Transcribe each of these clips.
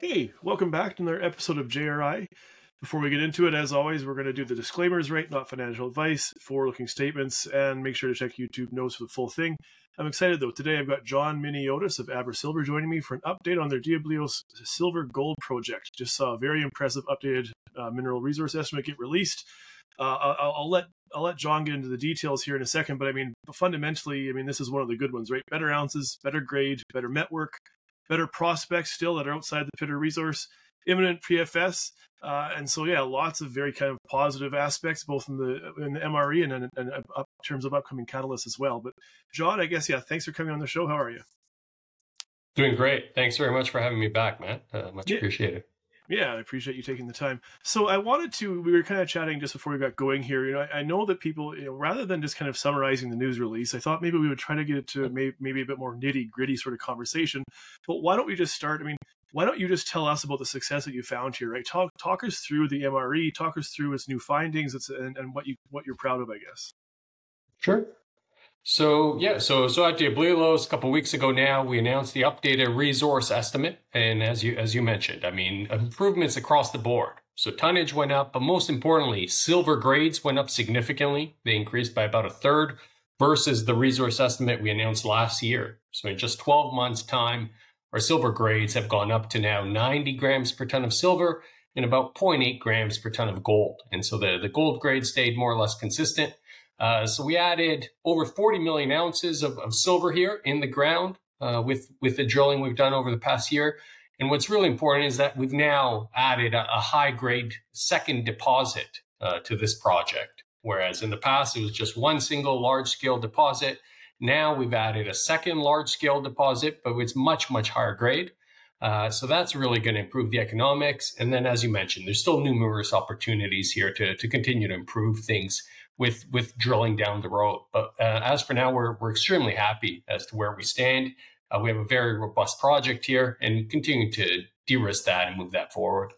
Hey, welcome back to another episode of JRI. Before we get into it, as always, we're going to do the disclaimers right, not financial advice, forward-looking statements, and make sure to check YouTube notes for the full thing. I'm excited though. Today I've got John Miniotis of Abra Silver joining me for an update on their Diablillos Silver Gold project. Just saw a very impressive updated uh, mineral resource estimate get released. Uh, I'll, I'll, let I'll let John get into the details here in a second, but I mean fundamentally, I mean this is one of the good ones, right? Better ounces, better grade, better network, better prospects still that are outside the Pitter resource, imminent PFS. Uh, and so, yeah, lots of very kind of positive aspects, both in the in the MRE and in, in, in terms of upcoming catalysts as well. But John, I guess, yeah, thanks for coming on the show. How are you? Doing great. Thanks very much for having me back, Matt. Uh, much yeah. appreciated. Yeah, I appreciate you taking the time. So I wanted to, we were kind of chatting just before we got going here. You know, I, I, know that people, you know, rather than just kind of summarizing the news release, I thought maybe we would try to get it to maybe, maybe a bit more nitty gritty sort of conversation. But why don't we just start? I mean, why don't you just tell us about the success that you found here, right? Talk talk us through the MRE, talk us through its new findings, it's, and, and what you what you're proud of, I guess. Sure. So yeah, so so at Diablillos a couple weeks ago now, we announced the updated resource estimate, and as you as you mentioned, I mean improvements across the board. So tonnage went up, but most importantly, silver grades went up significantly. They increased by about a third versus the resource estimate we announced last year. So in just 12 months' time, our silver grades have gone up to now 90 grams per ton of silver and about 0.8 grams per ton of gold. And so the, the gold grade stayed more or less consistent. Uh, so we added over 40 million ounces of, of silver here in the ground uh, with with the drilling we've done over the past year. And what's really important is that we've now added a, a high grade second deposit uh, to this project, whereas in the past it was just one single large scale deposit. Now we've added a second large scale deposit, but it's much much higher grade. Uh, so that's really going to improve the economics. And then, as you mentioned, there's still numerous opportunities here to, to continue to improve things with with drilling down the road. But uh, as for now, we're we're extremely happy as to where we stand. Uh, we have a very robust project here, and continuing to de-risk that and move that forward.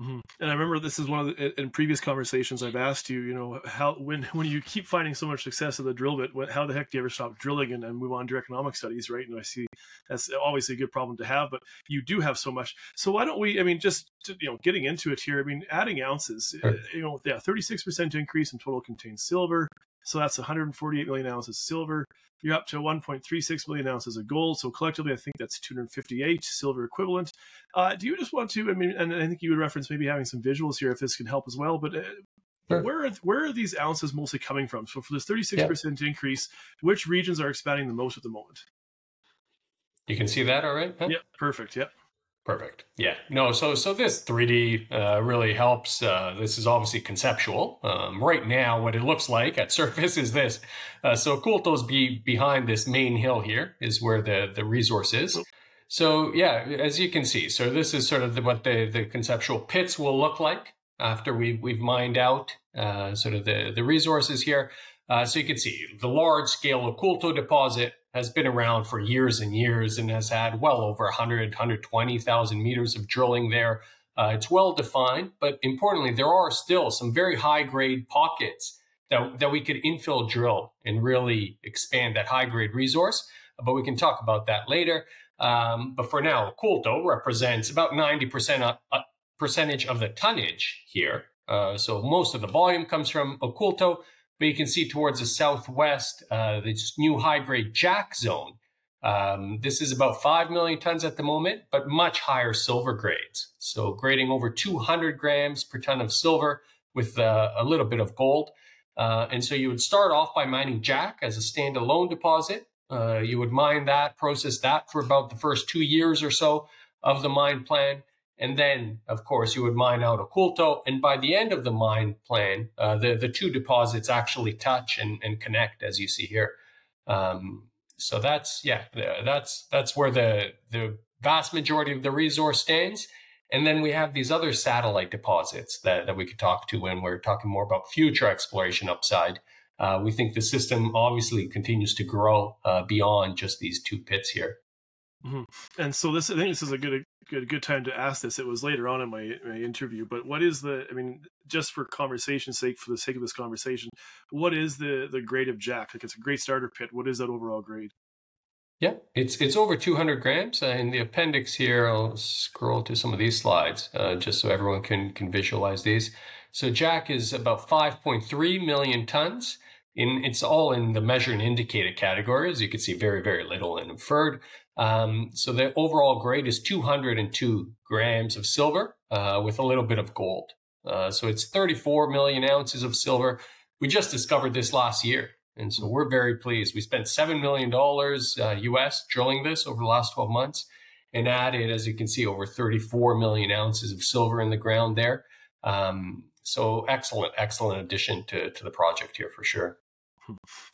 Mm-hmm. And I remember this is one of the in previous conversations I've asked you, you know, how when when you keep finding so much success at the drill bit, what, how the heck do you ever stop drilling and, and move on to economic studies, right? And I see that's obviously a good problem to have, but you do have so much. So why don't we? I mean, just to, you know, getting into it here. I mean, adding ounces, sure. you know, yeah, thirty six percent increase in total contained silver. So that's 148 million ounces of silver. You're up to 1.36 million ounces of gold. So collectively, I think that's 258 silver equivalent. Uh, do you just want to? I mean, and I think you would reference maybe having some visuals here if this can help as well. But uh, Sure. Where are, where are these ounces mostly coming from? So for this 36% increase, which regions are expanding the most at the moment? You can see that all right? Huh? Yep, perfect. Yep. Perfect. Yeah. No. So so this 3D uh, really helps. Uh, this is obviously conceptual. Um, right now, what it looks like at surface is this. Uh, so Oculto's be behind this main hill here is where the the resource is. So yeah, as you can see, so this is sort of the, what the the conceptual pits will look like after we we've mined out uh, sort of the the resources here. Uh, so you can see the large scale Oculto deposit has been around for years and years and has had well over 100, 120,000 meters of drilling there. Uh, it's well defined, but importantly, there are still some very high grade pockets that, that we could infill drill and really expand that high grade resource. But we can talk about that later. Um, but for now, Oculto represents about 90% of, uh, percentage of the tonnage here. Uh, so most of the volume comes from Oculto. But you can see towards the southwest, uh, this new high grade JAC zone. Um, this is about 5 million tons at the moment, but much higher silver grades. So grading over 200 grams per ton of silver with uh, a little bit of gold. Uh, and so you would start off by mining JAC as a standalone deposit. Uh, you would mine that, process that for about the first two years or so of the mine plan. And then, of course, you would mine out Oculto. And by the end of the mine plan, uh, the, the two deposits actually touch and, and connect, as you see here. Um, so that's, yeah, that's, that's where the, the vast majority of the resource stands. And then we have these other satellite deposits that, that we could talk to when we're talking more about future exploration upside. Uh, we think the system obviously continues to grow uh, beyond just these two pits here. Mm-hmm. And so this, I think this is a good, good, good time to ask this. It was later on in my, my interview, but what is the? I mean, just for conversation's sake, for the sake of this conversation, what is the the grade of JAC? Like, it's a great starter pit. What is that overall grade? Yeah, it's it's over 200 grams. In the appendix here, I'll scroll to some of these slides uh, just so everyone can can visualize these. So JAC is about 5.3 million tons. In it's all in the measured and indicated category. As you can see, very very little in inferred. Um, so the overall grade is 202 grams of silver uh, with a little bit of gold. Uh, so it's 34 million ounces of silver. We just discovered this last year. And so we're very pleased. We spent $7 million uh, US drilling this over the last 12 months and added, as you can see, over 34 million ounces of silver in the ground there. Um, so excellent, excellent addition to, to the project here for sure.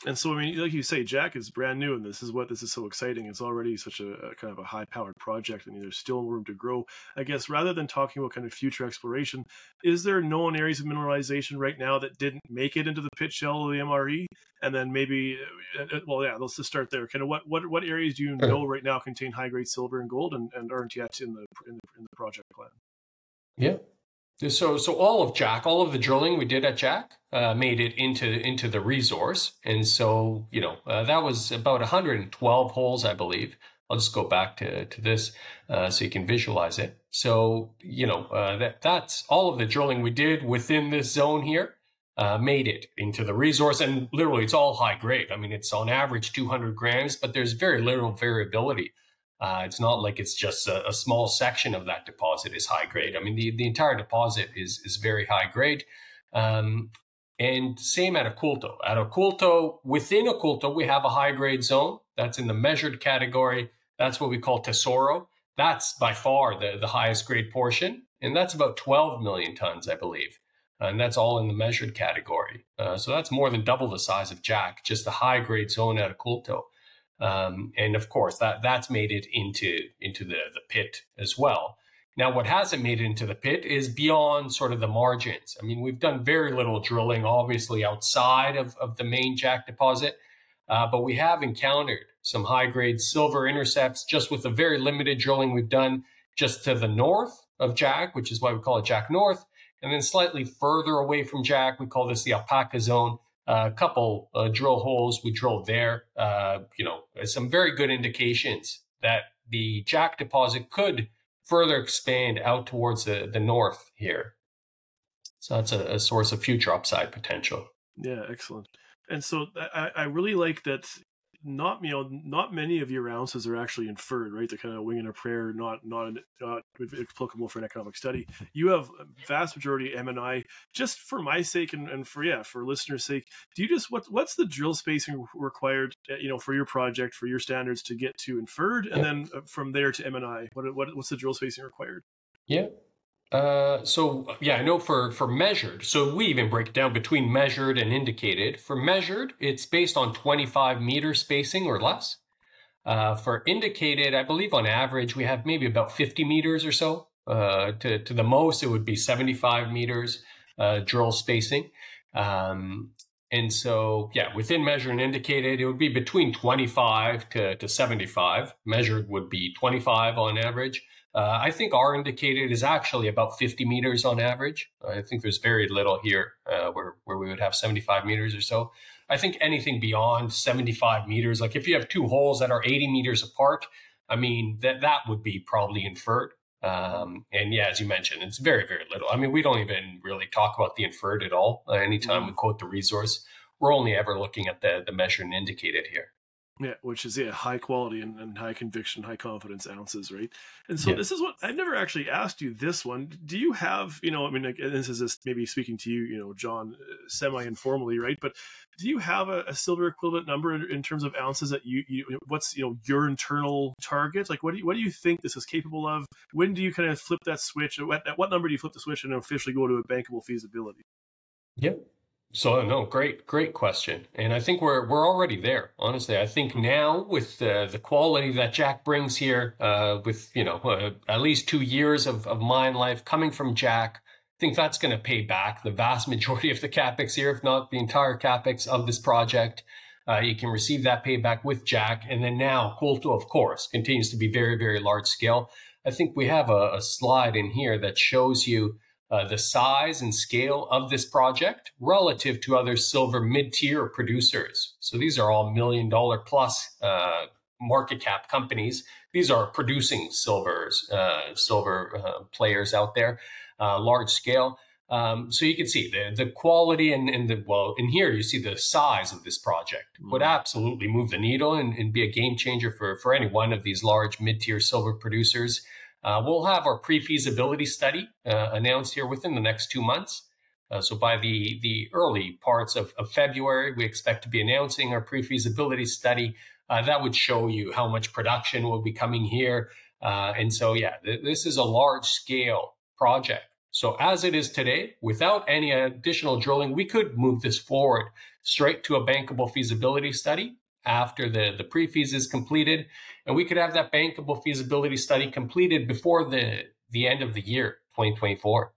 And so, I mean, like you say, JAC is brand new, and this is what this is so exciting. It's already such a, a kind of a high-powered project. I mean, there's still room to grow. I guess rather than talking about kind of future exploration, is there known areas of mineralization right now that didn't make it into the pit shell of the MRE? And then maybe, uh, uh, well, yeah, let's just start there. Kind of what what what areas do you know right now contain high-grade silver and gold and, and aren't yet in the in the, in the project plan? Yeah, so, so all of JAC, all of the drilling we did at JAC, uh, made it into into the resource, and so you know uh, that was about 112 holes, I believe. I'll just go back to to this uh, so you can visualize it. So you know uh, that that's all of the drilling we did within this zone here. Uh, made it into the resource, and literally, it's all high grade. I mean, it's on average 200 grams, but there's very little variability uh, it's not like it's just a, a, small section of that deposit is high grade. I mean, the, the entire deposit is is very high grade. Um, and same at Oculto. At Oculto, within Oculto, we have a high grade zone that's in the measured category. That's what we call Tesoro. That's by far the, the highest grade portion. And that's about 12 million tons, I believe. And that's all in the measured category. Uh, so that's more than double the size of JAC, just the high grade zone at Oculto. Um, and of course, that that's made it into into the the pit as well. Now, what hasn't made it into the pit is beyond sort of the margins. I mean, we've done very little drilling, obviously, outside of, of the main JAC deposit, uh, but we have encountered some high grade silver intercepts just with the very limited drilling we've done just to the north of JAC, which is why we call it JAC North. And then slightly further away from JAC, we call this the Alpaca zone a couple uh, drill holes we drilled there. Uh, you know, some very good indications that the JAC deposit could further expand out towards the, the north here. So that's a, a source of future upside potential. Yeah, excellent. And so I, I really like that not you know not many of your ounces are actually inferred, right? They're kind of winging a prayer, not not not applicable for an economic study. You have vast majority M and I. Just for my sake and, and for yeah for listeners' sake, do you just what what's the drill spacing required? Uh, you know, for your project for your standards to get to inferred, and then uh, from there to M and I. What what what's the drill spacing required? Yeah, uh, so yeah, I know for for measured. So we even break it down between measured and indicated. For measured, it's based on 25 meter spacing or less. Uh, for indicated, I believe on average we have maybe about 50 meters or so. Uh, to to the most, it would be 75 meters uh, drill spacing. Um, and so, yeah, within measured and indicated, it would be between 25 to, to 75. Measured would be 25 on average. Uh, I think our indicated is actually about 50 meters on average. I think there's very little here uh, where, where we would have 75 meters or so. I think anything beyond 75 meters, like if you have two holes that are 80 meters apart, I mean, that, that would be probably inferred. Um, and yeah, as you mentioned, it's very, very little. I mean, we don't even really talk about the inferred at all. Uh, anytime mm-hmm. we quote the resource, we're only ever looking at the, the measured and indicated here. Yeah, which is yeah, high quality and, and high conviction, high confidence ounces, right? And so yeah. this is what I've never actually asked you this one. Do you have, you know, I mean, like, this is just maybe speaking to you, you know, John, uh, semi informally, right? But do you have a, a, silver equivalent number in, terms of ounces that you, you, what's you know your internal target? Like, what do you what do you think this is capable of? When do you kind of flip that switch? At what, at what number do you flip the switch and officially go to a bankable feasibility? Yep. So no, great, great question, and I think we're we're already there. Honestly, I think now with the the quality that JAC brings here, uh, with you know uh, at least two years of, of mine life coming from JAC, I think that's going to pay back the vast majority of the capex here, if not the entire capex of this project. Uh, you can receive that payback with JAC. And then now Oculto, of course, continues to be very, very large scale. I think we have a, a slide in here that shows you uh, the size and scale of this project relative to other silver mid-tier producers. So these are all million dollar plus uh, market cap companies. These are producing silvers, uh, silver uh, players out there, uh, large scale. Um, so you can see the, the quality and, and the, well, in here you see the size of this project would mm-hmm. absolutely move the needle and, and be a game changer for, for any one of these large mid-tier silver producers. Uh, we'll have our pre-feasibility study uh, announced here within the next two months. Uh, so by the, the early parts of, of February, we expect to be announcing our pre-feasibility study. Uh, that would show you how much production will be coming here. Uh, and so, yeah, th- this is a large scale project. So as it is today, without any additional drilling, we could move this forward straight to a bankable feasibility study after the, the pre-feas is completed. And we could have that bankable feasibility study completed before the, the end of the year, 2024.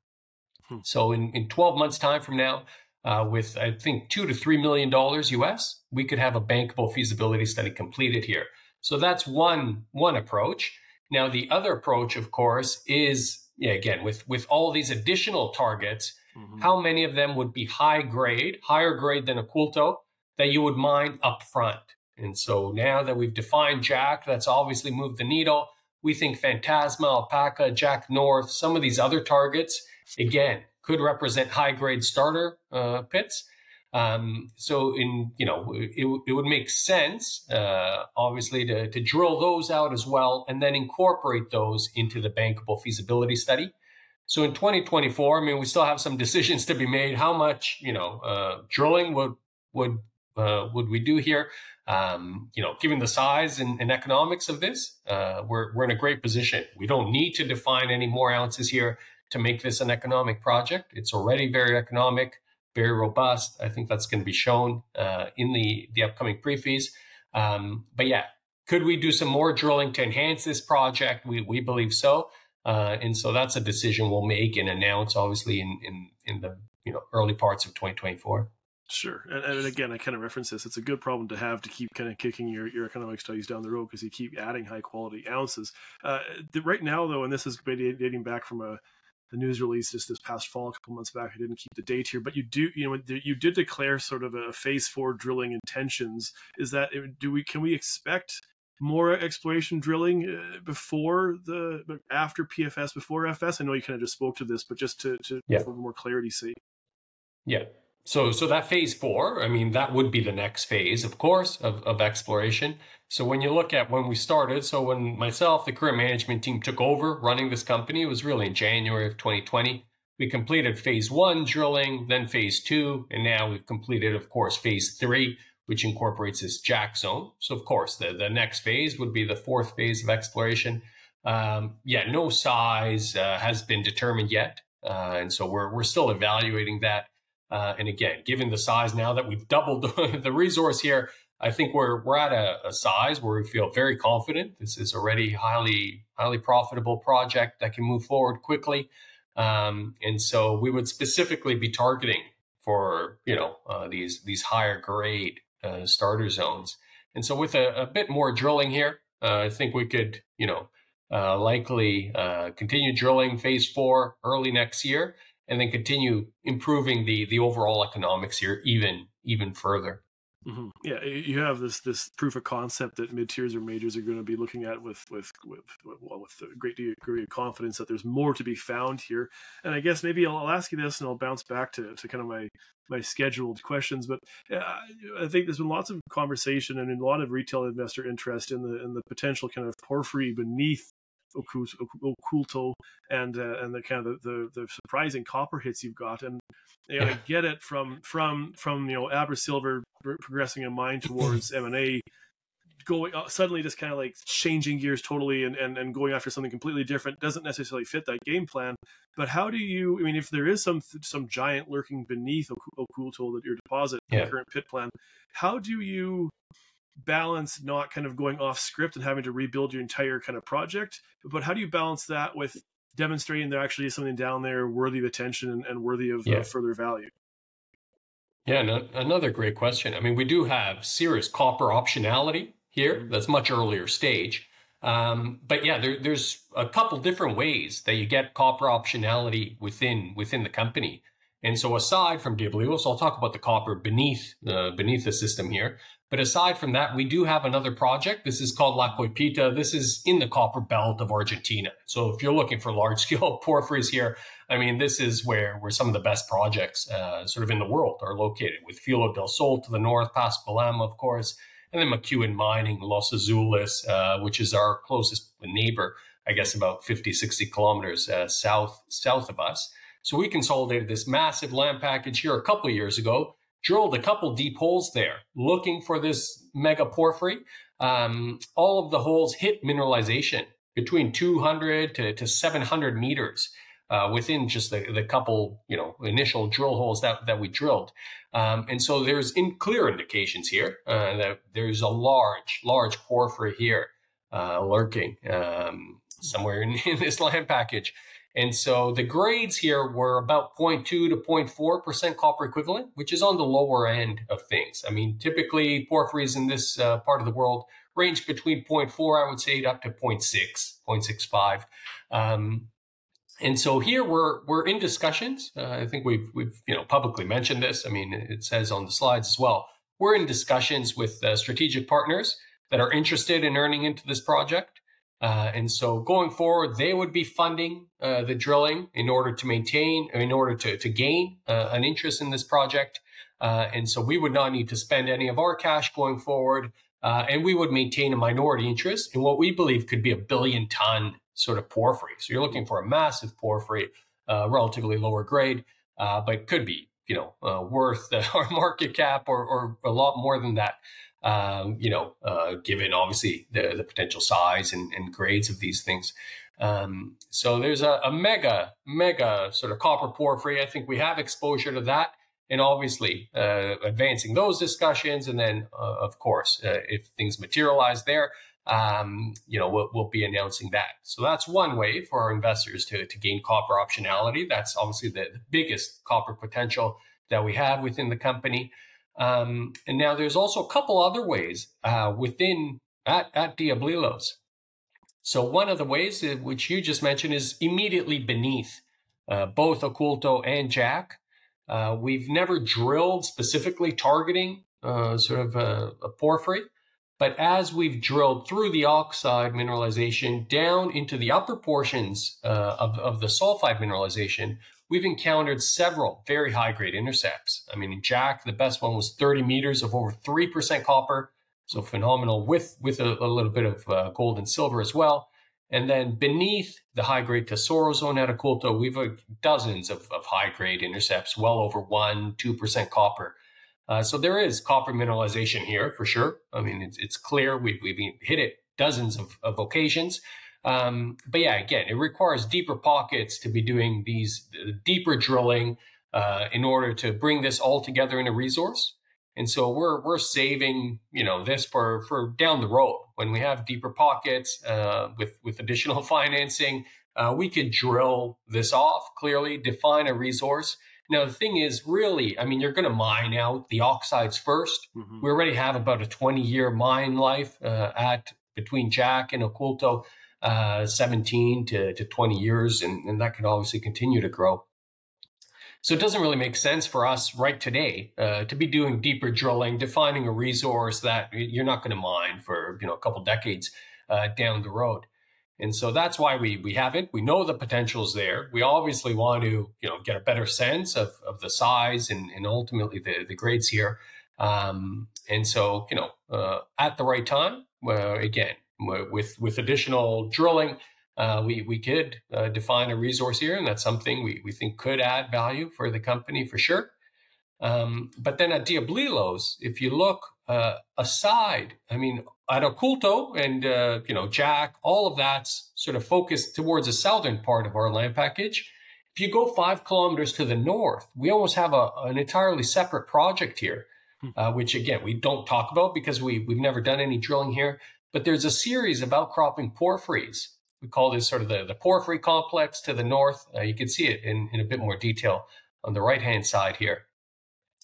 Hmm. So in, in 12 months time from now, uh, with I think two to three million dollars US, we could have a bankable feasibility study completed here. So that's one one approach. Now the other approach, of course, is yeah, again, with with all these additional targets, mm-hmm. how many of them would be high grade, higher grade than a Oculto that you would mine up front? And so now that we've defined JAC, that's obviously moved the needle. We think Fantasma, Alpaca, JAC North, some of these other targets, again, could represent high grade starter uh, pits. Um, so in you know it, it would make sense uh, obviously to, to drill those out as well and then incorporate those into the bankable feasibility study. So in 2024, I mean we still have some decisions to be made. How much you know uh, drilling would would uh, would we do here? Um, you know, given the size and, and economics of this, uh, we're we're in a great position. We don't need to define any more ounces here to make this an economic project. It's already very economic very robust. I think that's going to be shown uh, in the the upcoming pre-feas. Um, but yeah, could we do some more drilling to enhance this project? We we believe so, uh, and so that's a decision we'll make and announce, obviously in in in the you know early parts of 2024. Sure, and, and again, I kind of reference this. It's a good problem to have to keep kind of kicking your, your economic studies down the road because you keep adding high quality ounces. Uh, the, right now, though, and this is dating back from a the news release just this past fall, a couple months back. I didn't keep the date here, but you do, you know, you did declare sort of a phase four drilling intentions. Is that do we can we expect more exploration drilling uh, before the after PFS before FS? I know you kind of just spoke to this, but just to to yeah. for more clarity sake. Yeah, so, so that phase four, I mean, that would be the next phase, of course, of, of exploration. So when you look at when we started, so when myself, the career management team took over running this company, it was really in January of 2020. We completed phase one drilling, then phase two, and now we've completed, of course, phase three, which incorporates this JAC zone. So, of course, the, the next phase would be the fourth phase of exploration. Um, yeah, no size uh, has been determined yet. Uh, and so we're, we're still evaluating that. Uh, and again, given the size now that we've doubled the resource here, I think we're we're at a, a, size where we feel very confident. This is already highly highly profitable project that can move forward quickly, um, and so we would specifically be targeting for you know uh, these these higher grade uh, starter zones. And so with a, a bit more drilling here, uh, I think we could you know uh, likely uh, continue drilling phase four early next year and then continue improving the the overall economics here even even further. Mm-hmm. Yeah, you have this this proof of concept that mid tiers or majors are going to be looking at with with with well, with a great degree of confidence that there's more to be found here. And I guess maybe I'll, I'll ask you this, and I'll bounce back to, to kind of my my scheduled questions. But uh, I think there's been lots of conversation and a lot of retail investor interest in the in the potential kind of porphyry beneath Oculto and uh, and the kind of the, the, the, surprising copper hits you've got, and you know, yeah. I get it from from from you know Abra Silver progressing a mine towards M and A, going uh, suddenly just kind of like changing gears totally and, and and going after something completely different doesn't necessarily fit that game plan. But how do you? I mean, if there is some some giant lurking beneath Oculto that your deposit yeah. current pit plan, how do you balance not kind of going off script and having to rebuild your entire kind of project but how do you balance that with demonstrating there actually is something down there worthy of attention and, and worthy of yeah. further value Yeah, no, another great question. I mean, we do have serious copper optionality here. That's much earlier stage. Um, but yeah, there, there's a couple different ways that you get copper optionality within within the company. And so aside from Diablillos, I'll talk about the copper beneath uh, beneath the system here. But aside from that, we do have another project. This is called La Coipita. This is in the copper belt of Argentina. So if you're looking for large scale porphyries here, I mean, this is where, where some of the best projects uh, sort of in the world are located with Filo del Sol to the north, Pascua-Lama, of course, and then McEwen Mining, Los Azules, uh, which is our closest neighbor, I guess about 50, 60 kilometers uh, south, south of us. So we consolidated this massive land package here a couple of years ago, drilled a couple deep holes there, looking for this mega porphyry. Um, all of the holes hit mineralization between 200 to, to 700 meters. Uh, within just the, the couple, you know, initial drill holes that, that we drilled. Um, and so there's in clear indications here uh, that there's a large, large porphyry here uh, lurking um, somewhere in, in, this land package. And so the grades here were about 0.2 to 0.4% copper equivalent, which is on the lower end of things. I mean, typically porphyries in this uh, part of the world range between 0.4, I would say, up to 0.6, 0.65. Um, and so here we're we're in discussions. Uh, I think we've we've you know publicly mentioned this. I mean, it says on the slides as well. We're in discussions with uh, strategic partners that are interested in earning into this project. Uh, and so going forward, they would be funding uh, the drilling in order to maintain, in order to, to gain uh, an interest in this project. Uh, and so we would not need to spend any of our cash going forward. and we would maintain a minority interest in what we believe could be a billion ton sort of porphyry. So you're looking for a massive porphyry, uh, relatively lower grade, uh, but could be, you know, uh, worth our market cap or, or a lot more than that. Um, you know, uh, given obviously the, the potential size and, and grades of these things. Um, so there's a, a, mega, mega sort of copper porphyry. I think we have exposure to that. And obviously, uh, advancing those discussions. And then, uh, of course, if things materialize there, um, you know, we'll, we'll, be announcing that. So that's one way for our investors to, to gain copper optionality. That's obviously the, the biggest copper potential that we have within the company. Um, and now there's also a couple other ways uh, within at, at Diablillos. So one of the ways which you just mentioned is immediately beneath uh, both Oculto and JAC. Uh, we've never drilled specifically targeting uh, sort of a, a porphyry. But as we've drilled through the oxide mineralization down into the upper portions uh, of, of the sulfide mineralization, we've encountered several very high grade intercepts. I mean, in JAC, the best one was 30 meters of over 3% copper. So phenomenal with, with a, a little bit of uh, gold and silver as well. And then beneath the high grade Tesoro zone at Oculto, we've uh, dozens of, of high grade intercepts, well over 1%, 2% copper. Uh, so there is copper mineralization here for sure. I mean, it's, it's clear we've, we've hit it dozens of, of occasions. Um, but yeah, again, it requires deeper pockets to be doing these deeper drilling uh, in order to bring this all together in a resource. And so we're we're saving you know this for for down the road when we have deeper pockets uh, with with additional financing. Uh, we could drill this off clearly, define a resource, now, the thing is, really, I mean, you're going to mine out the oxides 1st mm-hmm. We already have about a 20 year mine life uh, at between JAC and Oculto, uh, 17 to, to 20 years, and, and that could obviously continue to grow. So it doesn't really make sense for us right today uh, to be doing deeper drilling, defining a resource that you're not going to mine for you know a couple decades uh, down the road. And so that's why we we have it. We know the potential is there. We obviously want to you know get a better sense of, of the size and, and ultimately the, the grades here. Um, and so you know uh, at the right time, uh, again with with additional drilling, uh, we we could uh, define a resource here, and that's something we we think could add value for the company for sure. Um, but then at Diablillos, if you look uh, aside, I mean, at Oculto and, uh, you know, JAC, all of that's sort of focused towards the southern part of our land package. If you go five kilometers to the north, we almost have a, an entirely separate project here, hmm. uh, which again, we don't talk about because we, we've never done any drilling here. But there's a series of outcropping porphyries. We call this sort of the, the porphyry complex to the north. Uh, you can see it in, in a bit more detail on the right hand side here.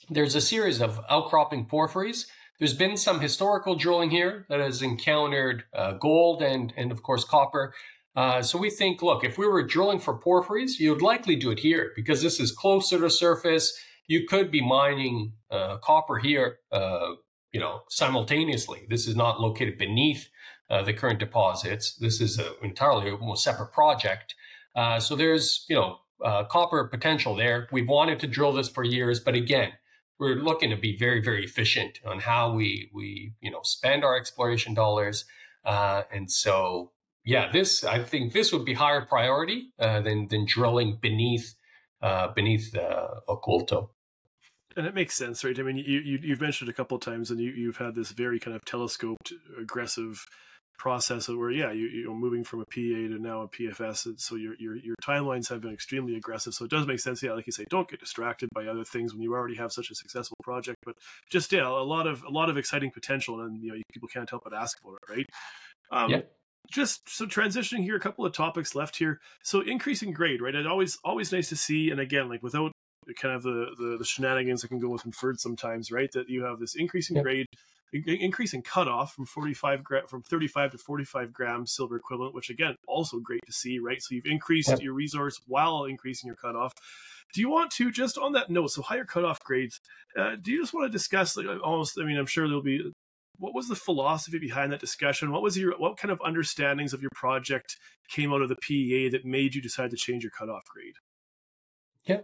there's a series of outcropping porphyries. There's been some historical drilling here that has encountered uh, gold and, and of course, copper. Uh, so we think, look, if we were drilling for porphyries, you'd likely do it here because this is closer to surface. You could be mining uh, copper here, uh, you know, simultaneously. This is not located beneath uh, the current deposits. This is an entirely almost separate project. Uh, so there's, you know, copper potential there. We've wanted to drill this for years, but again, we're looking to be very, very efficient on how we we you know spend our exploration dollars. Uh, and so, yeah, this I think this would be higher priority uh, than than drilling beneath uh, beneath uh, Oculto. And it makes sense, right? I mean, you, you have mentioned a couple of times, and you you've had this very kind of telescoped, aggressive process where yeah you you know moving from a PEA to now a PFS and so your your your timelines have been extremely aggressive. So it does make sense yeah like you say don't get distracted by other things when you already have such a successful project but just yeah a lot of a lot of exciting potential and you know people can't help but ask for it right? Um, yeah. just so transitioning here a couple of topics left here. So increasing grade right? It always always nice to see and again like without kind of the, the, the shenanigans that can go with inferred sometimes right? That you have this increasing grade increasing cutoff from 45 gra- from 35 to 45 grams silver equivalent, which again also great to see, right? So you've increased yep. your resource while increasing your cutoff. Do you want to just on that note, so higher cutoff grades? Uh, do you just want to discuss like almost? I mean, I'm sure there'll be. What was the philosophy behind that discussion? What was your what kind of understandings of your project came out of the PEA that made you decide to change your cutoff grade? Yeah,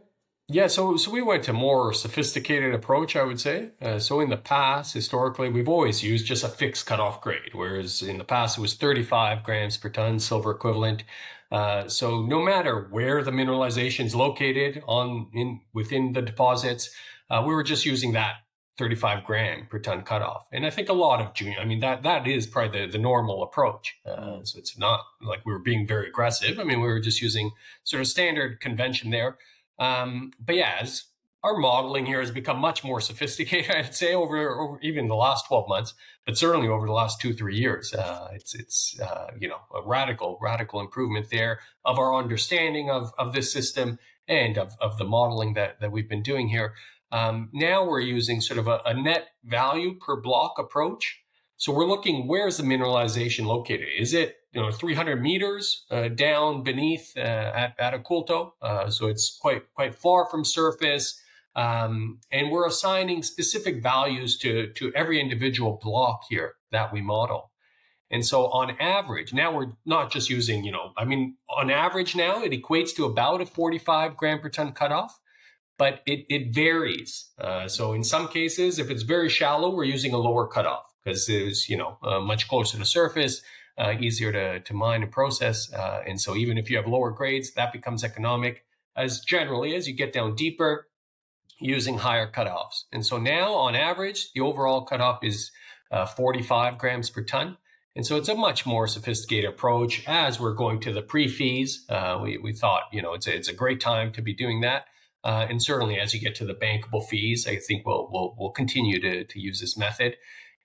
yeah, so so we went to more sophisticated approach, I would say. Uh, so in the past, historically, we've always used just a fixed cutoff grade, whereas in the past it was 35 grams per ton silver equivalent. Uh, so no matter where the mineralization is located on in within the deposits, uh, we were just using that 35 gram per ton cutoff. And I think a lot of junior, I mean that that is probably the, the normal approach. Uh, mm. so it's not like we were being very aggressive. I mean we were just using sort of standard convention there. Um, but yeah, as our modeling here has become much more sophisticated, I'd say over, over even the last 12 months, but certainly over the last two, three years. Uh, it's, it's uh, you know, a radical, radical improvement there of our understanding of, of this system and of, of the modeling that, that we've been doing here. Um, now we're using sort of a, a net value per block approach. So we're looking where's the mineralization located? Is it you know 300 meters uh, down beneath uh, at, at Oculto? Uh, so it's quite quite far from surface, um, and we're assigning specific values to to every individual block here that we model. And so on average, now we're not just using, you know, I mean, on average now it equates to about a 45 gram per ton cutoff, but it, it varies. Uh, so in some cases, if it's very shallow, we're using a lower cutoff because it's you know uh, much closer to surface, uh, easier to, to mine and process. Uh, and so even if you have lower grades, that becomes economic. As generally as you get down deeper, using higher cutoffs. And so now, on average, the overall cutoff is uh, 45 grams per ton. And so it's a much more sophisticated approach as we're going to the pre-feas. Uh, we, we thought, you know, it's a, it's a great time to be doing that. Uh, and certainly as you get to the bankable fees, I think we'll, we'll, we'll continue to, to use this method.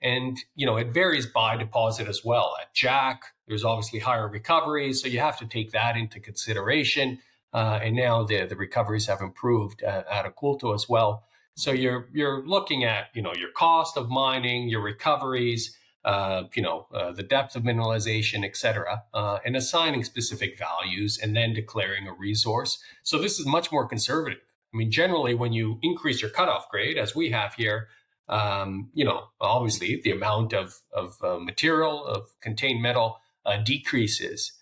And, you know, it varies by deposit as well. At JAC, there's obviously higher recoveries, so you have to take that into consideration. Uh, and now the, the recoveries have improved at, at Oculto as well. So you're you're looking at you know your cost of mining, your recoveries, uh, you know uh, the depth of mineralization, etc., uh, and assigning specific values, and then declaring a resource. So this is much more conservative. I mean, generally, when you increase your cutoff grade, as we have here, um, you know, obviously the amount of, of uh, material, of contained metal uh, decreases.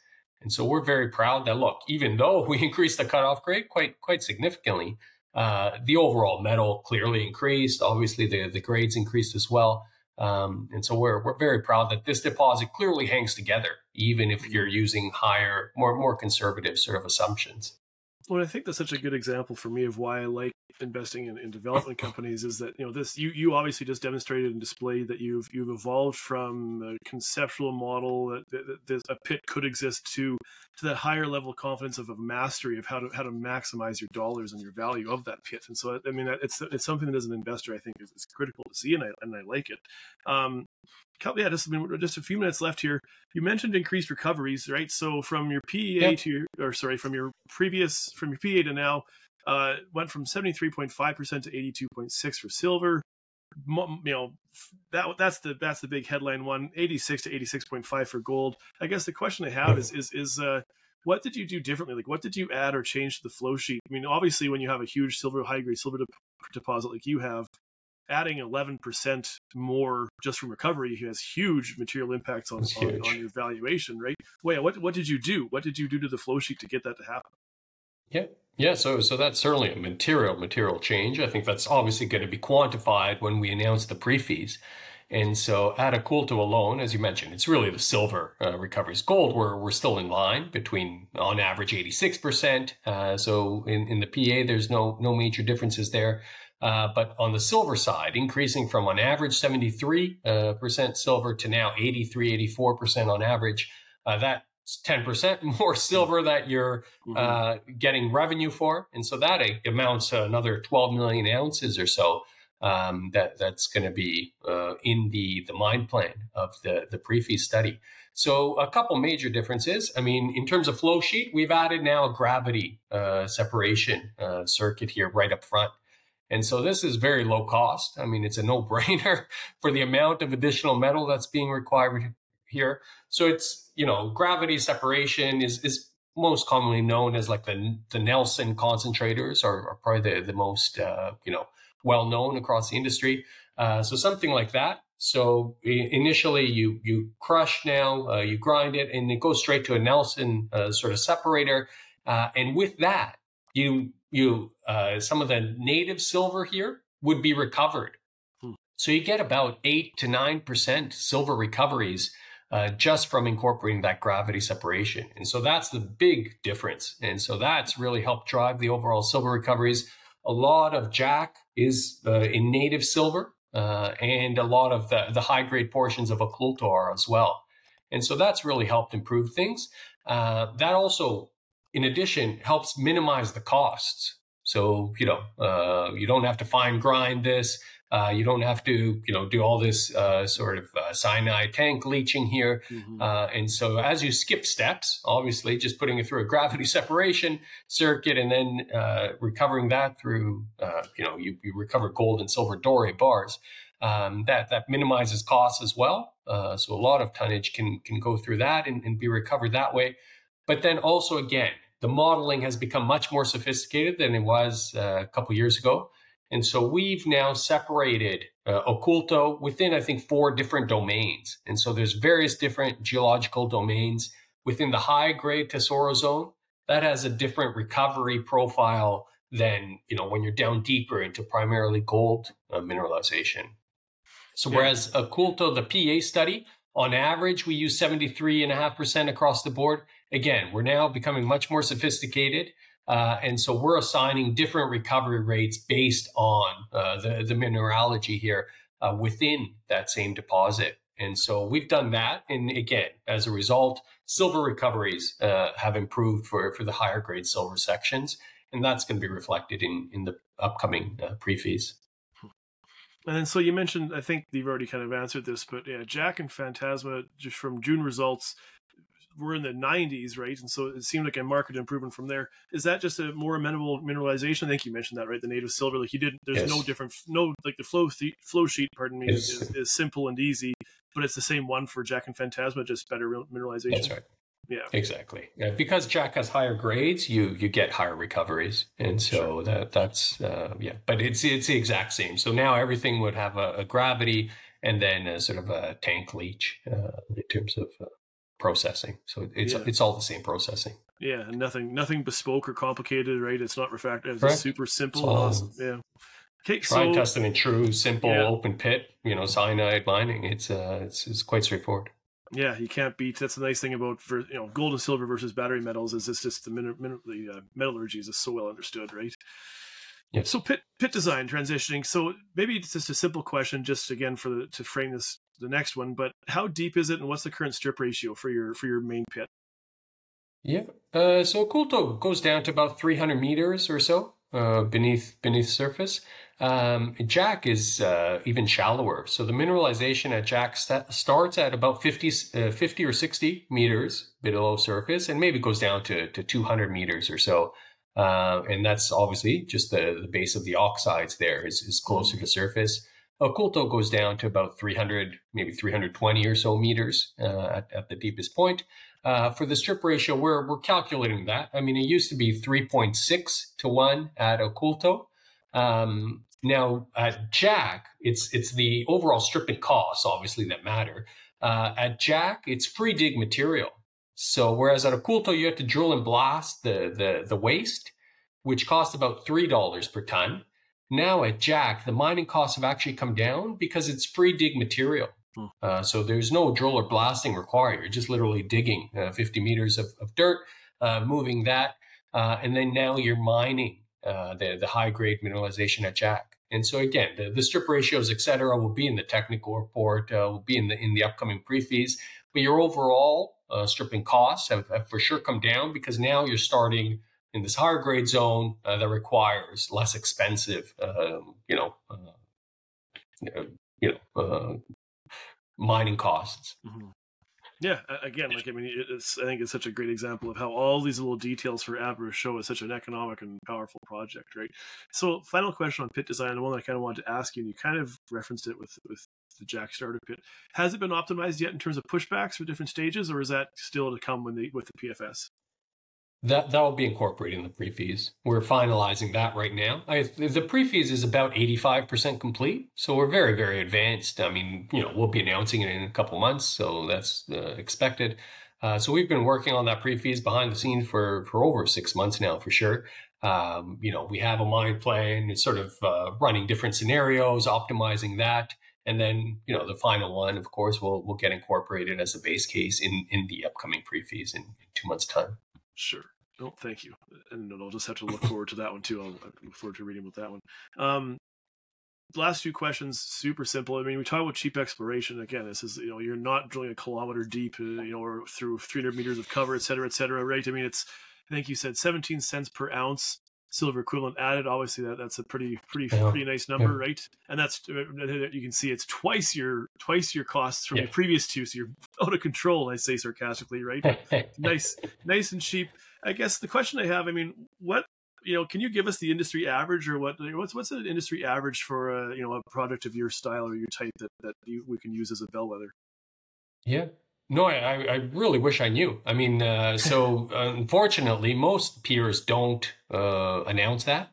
And so we're very proud that, look, even though we increased the cutoff grade quite, quite significantly, uh, the overall metal clearly increased. Obviously, the, the grades increased as well. Um, and so we're, we're very proud that this deposit clearly hangs together, even if you're using higher, more, more conservative sort of assumptions. Well, I think that's such a good example for me of why I like investing in, in development companies is that you know this you you obviously just demonstrated and displayed that you've you've evolved from a conceptual model that, that, that a pit could exist to to that higher level of confidence of a mastery of how to how to maximize your dollars and your value of that pit. And so I mean it's it's something that as an investor I think is, is critical to see and I and I like it. Um, yeah, just, just a few minutes left here. You mentioned increased recoveries, right? So from your PEA yep. to your, or sorry, from your previous, from your PEA to now, Uh, went from 73.5% to 82.6 for silver. You know that that's the that's the big headline one. 86 to 86.5 for gold. I guess the question I have is is is uh, what did you do differently? Like what did you add or change to the flow sheet? I mean, obviously, when you have a huge silver high grade silver de- deposit like you have, adding 11% more just from recovery has huge material impacts on, on, on, your valuation, right? Wait, what, what did you do? What did you do to the flow sheet to get that to happen? Yeah. Yeah, so so that's certainly a material material change. I think that's obviously going to be quantified when we announce the pre-feas. And so at Oculto alone, as you mentioned, it's really the silver uh, recoveries. Gold, we're, we're still in line between on average 86%. Uh, so in, in the PA, there's no no major differences there. Uh, but on the silver side, increasing from on average 73% uh, silver to now 83, 84% on average. Uh, that's 10% more silver that you're mm-hmm. Uh, getting revenue for. And so that amounts to another 12 million ounces or so. Um, that that's going to be uh, in the the mine plan of the the pre-fee study. So a couple major differences. I mean, in terms of flow sheet, we've added now a gravity uh, separation uh, circuit here right up front. And so this is very low cost. I mean, it's a no brainer for the amount of additional metal that's being required here. So it's, you know, gravity separation is, is most commonly known as like the, the Knelson concentrators are, are probably the, the most, uh, you know, well known across the industry. Uh, so something like that. So initially you, you crush now, uh, you grind it and it goes straight to a Knelson uh, sort of separator. Uh, and with that, you you uh, some of the native silver here would be recovered. Hmm. So you get about eight to nine percent silver recoveries uh, just from incorporating that gravity separation, and so that's the big difference. And so that's really helped drive the overall silver recoveries. A lot of JAC is uh, in native silver, uh, and a lot of the, the high grade portions of Oculto are as well. And so that's really helped improve things. Uh, that also in addition, helps minimize the costs. So, you know, uh, you don't have to fine grind this. Uh, you don't have to, you know, do all this uh, sort of uh, cyanide tank leaching here. Mm-hmm. Uh, and so, as you skip steps, obviously, just putting it through a gravity separation circuit and then uh, recovering that through, you know, you, you, recover gold and silver doré bars. Um, that that minimizes costs as well. so a lot of tonnage can can go through that and, and be recovered that way. But then also again, the modeling has become much more sophisticated than it was uh, a couple years ago. And so we've now separated uh, Oculto within, I think, four different domains. And so there's various different geological domains within the high grade Tesoro zone that has a different recovery profile than, you know, when you're down deeper into primarily gold uh, mineralization. So yeah. whereas Oculto, the PA study, on average, we use 73.5% across the board again, we're now becoming much more sophisticated. Uh, and so we're assigning different recovery rates based on uh, the, the mineralogy here uh, within that same deposit. And so we've done that. And again, as a result, silver recoveries uh, have improved for, for the higher grade silver sections. And that's going to be reflected in, in the upcoming uh, pre-feas. And then, so you mentioned, I think you've already kind of answered this, but yeah, JAC and Fantasma, just from June results, we're in the 90s, right? And so it seemed like a market improvement from there. Is that just a more amenable mineralization? I think you mentioned that, right? The native silver, like you didn't. There's yes. no different, no like the flow th- flow sheet. Pardon me, is, is, simple and easy, but it's the same one for JAC and Fantasma, just better mineralization. That's right. Yeah, exactly. Yeah, because JAC has higher grades, you you get higher recoveries, and so sure. that that's uh, yeah. But it's it's the exact same. So now everything would have a, a gravity and then a sort of a tank leach uh, in terms of uh, processing. So it's yeah. it's all the same processing. Yeah, nothing nothing bespoke or complicated, right? It's not refractory. It's super simple. awesome. Yeah. Okay, Try so, tested and true, simple yeah. open pit, you know, cyanide mining. It's uh, it's, it's quite straightforward. Yeah, you can't beat. That's the nice thing about for you know gold and silver versus battery metals is it's just the, min- min- the uh, metallurgy is so well understood, right? Yeah. So pit pit design transitioning. So maybe it's just a simple question, just again for the, to frame this the next one. But how deep is it, and what's the current strip ratio for your for your main pit? Yeah. Uh, so Oculto goes down to about 300 meters or so uh, beneath beneath surface. Um, JAC is uh, even shallower. So the mineralization at JAC st- starts at about 50, uh, 50 or 60 meters below surface and maybe goes down to, to 200 meters or so Uh, and that's obviously just the, the base of the oxides there is, is closer to surface. Oculto goes down to about 300, maybe 320 or so meters uh, at, at, the deepest point. Uh, for the strip ratio, we're, we're calculating that. I mean, it used to be 3.6 to 1 at Oculto. Um, now at JAC, it's it's the overall stripping costs, obviously, that matter. Uh, at JAC, it's free dig material. So whereas at Oculto, you have to drill and blast the the, the waste, which costs about three dollars per ton. Now at JAC, the mining costs have actually come down because it's free dig material. Hmm. Uh, so there's no drill or blasting required. You're just literally digging uh, 50 meters of, of dirt, uh, moving that, uh, and then now you're mining uh, the the high grade mineralization at JAC. And so again, the, the strip ratios, et cetera, will be in the technical report, uh, will be in the in the upcoming pre-feas. But your overall uh, stripping costs have, have, for sure come down because now you're starting in this higher grade zone uh, that requires less expensive, um, you know, uh, you know, uh, mining costs. Mm-hmm. Yeah, again, like I mean, it's I think it's such a great example of how all these little details for Abra show is such an economic and powerful project, right? So, final question on pit design, the one that I kind of wanted to ask you, and you kind of referenced it with with the JAC starter pit. Has it been optimized yet in terms of pushbacks for different stages, or is that still to come when the with the PFS? That that will be incorporated in the pre-feas. We're finalizing that right now. I, the pre-feas is about eighty five percent complete, so we're very very advanced. I mean, you know, we'll be announcing it in a couple months, so that's uh, expected. Uh, so we've been working on that pre-feas behind the scenes for for over six months now, for sure. Um, you know, we have a mind plan. Sort of uh, running different scenarios, optimizing that, and then you know the final one, of course, will will get incorporated as a base case in in the upcoming pre-feas in, in two months' time. Sure. Oh, thank you. And I'll just have to look forward to that one too. I'll look forward to reading about that one. Um, last few questions, super simple. I mean, we talk about cheap exploration. Again, this is you know you're not drilling a kilometer deep, uh, you know, or through 300 meters of cover, et cetera, et cetera. Right? I mean, it's I think you said 17 cents per ounce silver equivalent added. Obviously, that that's a pretty pretty yeah. pretty nice number, yeah. right? And that's uh, you can see it's twice your twice your costs from yeah. the previous two, so you're out of control. I say sarcastically, right? nice, nice and cheap. I guess the question I have, I mean, what you know, can you give us the industry average or what? What's what's an industry average for a you know a product of your style or your type that that you, we can use as a bellwether? Yeah, no, I, I really wish I knew. I mean, uh, so unfortunately, most peers don't uh, announce that.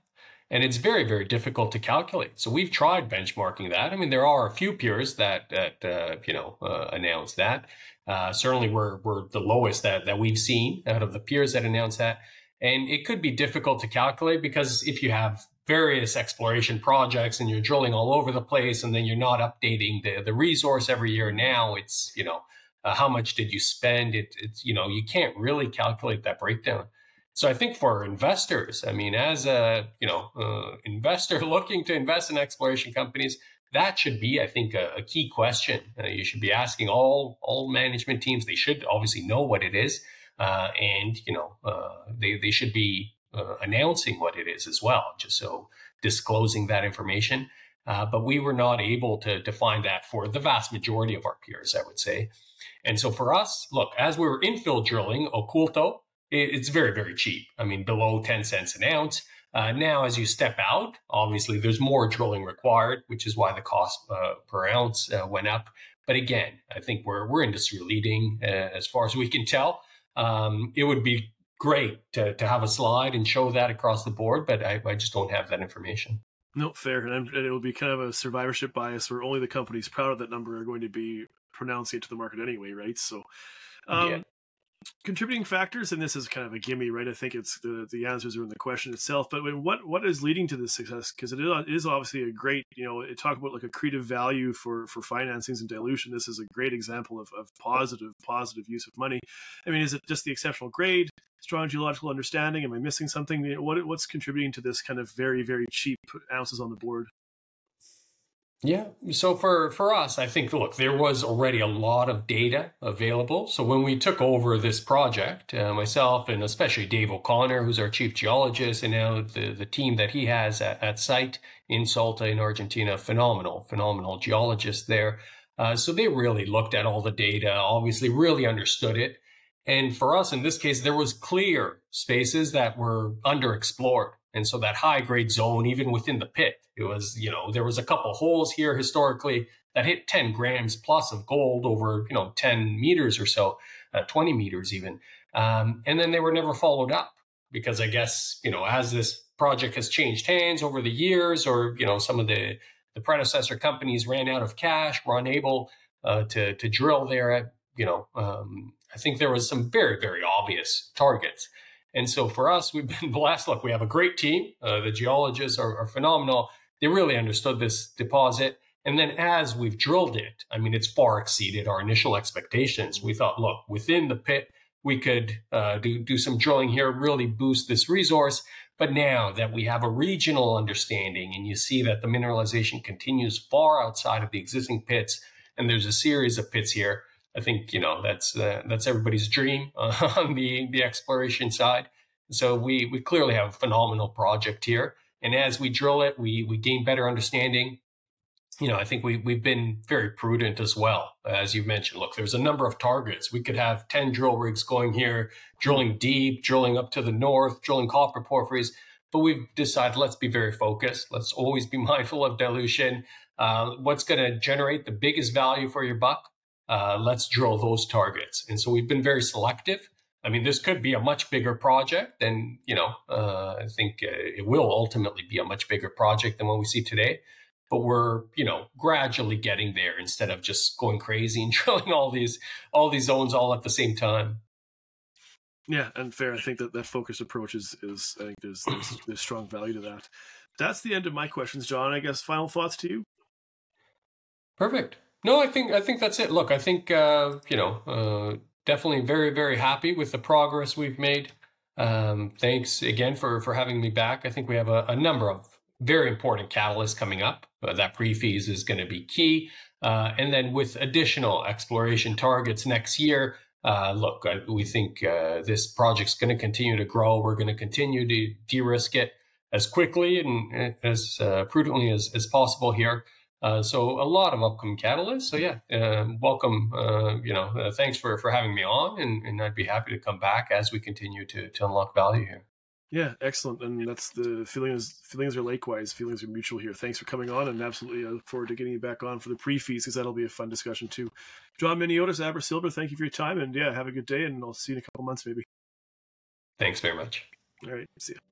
And it's very, very difficult to calculate. So we've tried benchmarking that. I mean, there are a few peers that, that uh, you know, uh, announce that. Uh, certainly, we're, we're the lowest that, that we've seen out of the peers that announced that. And it could be difficult to calculate because if you have various exploration projects and you're drilling all over the place and then you're not updating the, the resource every year now, it's, you know, uh, how much did you spend? It, it's you know you can't really calculate that breakdown. So I think for investors, I mean, as a you know uh, investor looking to invest in exploration companies, that should be, I think, a, a key question. Uh, you should be asking all all management teams. They should obviously know what it is, uh, and you know uh, they they should be uh, announcing what it is as well, just so disclosing that information. but we were not able to define that for the vast majority of our peers, I would say. And so for us, look, as we were infill drilling Oculto, it's very, very cheap. I mean, below 10 cents an ounce. Uh, now, as you step out, obviously there's more drilling required, which is why the cost uh, per ounce uh, went up. But again, I think we're, we're industry leading uh, as far as we can tell. Um, it would be great to, to have a slide and show that across the board, but I, I just don't have that information. No, fair. And, and, it will be kind of a survivorship bias where only the companies proud of that number are going to be pronouncing it to the market anyway, right? So, um, yeah. Contributing factors, and this is kind of a gimme, right? I think it's the the answers are in the question itself. But what what is leading to this success? Because it is obviously a great, you know, it talk about like accretive value for for financings and dilution. This is a great example of, of positive positive use of money. I mean, is it just the exceptional grade? strong geological understanding? Am I missing something? What what's contributing to this kind of very very cheap ounces on the board? Yeah. So for, for us, I think, look, there was already a lot of data available. So when we took over this project, uh, myself and especially Dave O'Connor, who's our chief geologist, and now the, the team that he has at, at site in Salta in Argentina, phenomenal, phenomenal geologist there. Uh, so they really looked at all the data, obviously really understood it. And for us, in this case, there was clear spaces that were underexplored. And so that high grade zone, even within the pit, it was, you know, there was a couple holes here historically that hit 10 grams plus of gold over, you know, 10 meters or so, uh, 20 meters even. Um, and then they were never followed up because I guess, you know, as this project has changed hands over the years or, you know, some of the, the predecessor companies ran out of cash, were unable uh, to, to drill there at, you know, um, I think there was some very, very obvious targets. And so for us, we've been blessed. Look, we have a great team. Uh, the geologists are, are, phenomenal. They really understood this deposit. And then as we've drilled it, I mean, it's far exceeded our initial expectations. We thought, look, within the pit, we could uh, do, do some drilling here, really boost this resource. But now that we have a regional understanding and you see that the mineralization continues far outside of the existing pits, and there's a series of pits here, I think you know that's uh, that's everybody's dream on the the exploration side. So we we clearly have a phenomenal project here, and as we drill it, we we gain better understanding. You know, I think we we've been very prudent as well, as you mentioned. Look, there's a number of targets. We could have ten drill rigs going here, drilling deep, drilling up to the north, drilling copper porphyries. But we've decided let's be very focused. Let's always be mindful of dilution. Uh, what's going to generate the biggest value for your buck? Uh, let's drill those targets. And so we've been very selective. I mean, this could be a much bigger project, and you know, uh, I think uh, it will ultimately be a much bigger project than what we see today. But we're, you know, gradually getting there instead of just going crazy and drilling all these all these zones all at the same time. Yeah, and fair. I think that that focused approach is is I think there's, there's there's strong value to that. That's the end of my questions, John. I guess final thoughts to you. Perfect. No, I think I think that's it. Look, I think uh, you know uh, definitely very very happy with the progress we've made. Um, thanks again for for having me back. I think we have a, a number of very important catalysts coming up. Uh, that pre-feas is going to be key, uh, and then with additional exploration targets next year. Uh, look, I, we think uh, this project's going to continue to grow. We're going to continue to de-risk it as quickly and as prudently as, as possible here. Uh, so a lot of upcoming catalysts. So yeah, uh, welcome. Uh, you know, uh, thanks for for having me on, and, and I'd be happy to come back as we continue to to unlock value here. Yeah, excellent. And that's the feelings. Feelings are likewise. Feelings are mutual here. Thanks for coming on, and absolutely I look forward to getting you back on for the pre-feas because that'll be a fun discussion too. John Miniotis, Abra Silver, thank you for your time, and yeah, have a good day, and I'll see you in a couple months maybe. Thanks very much. All right, see you.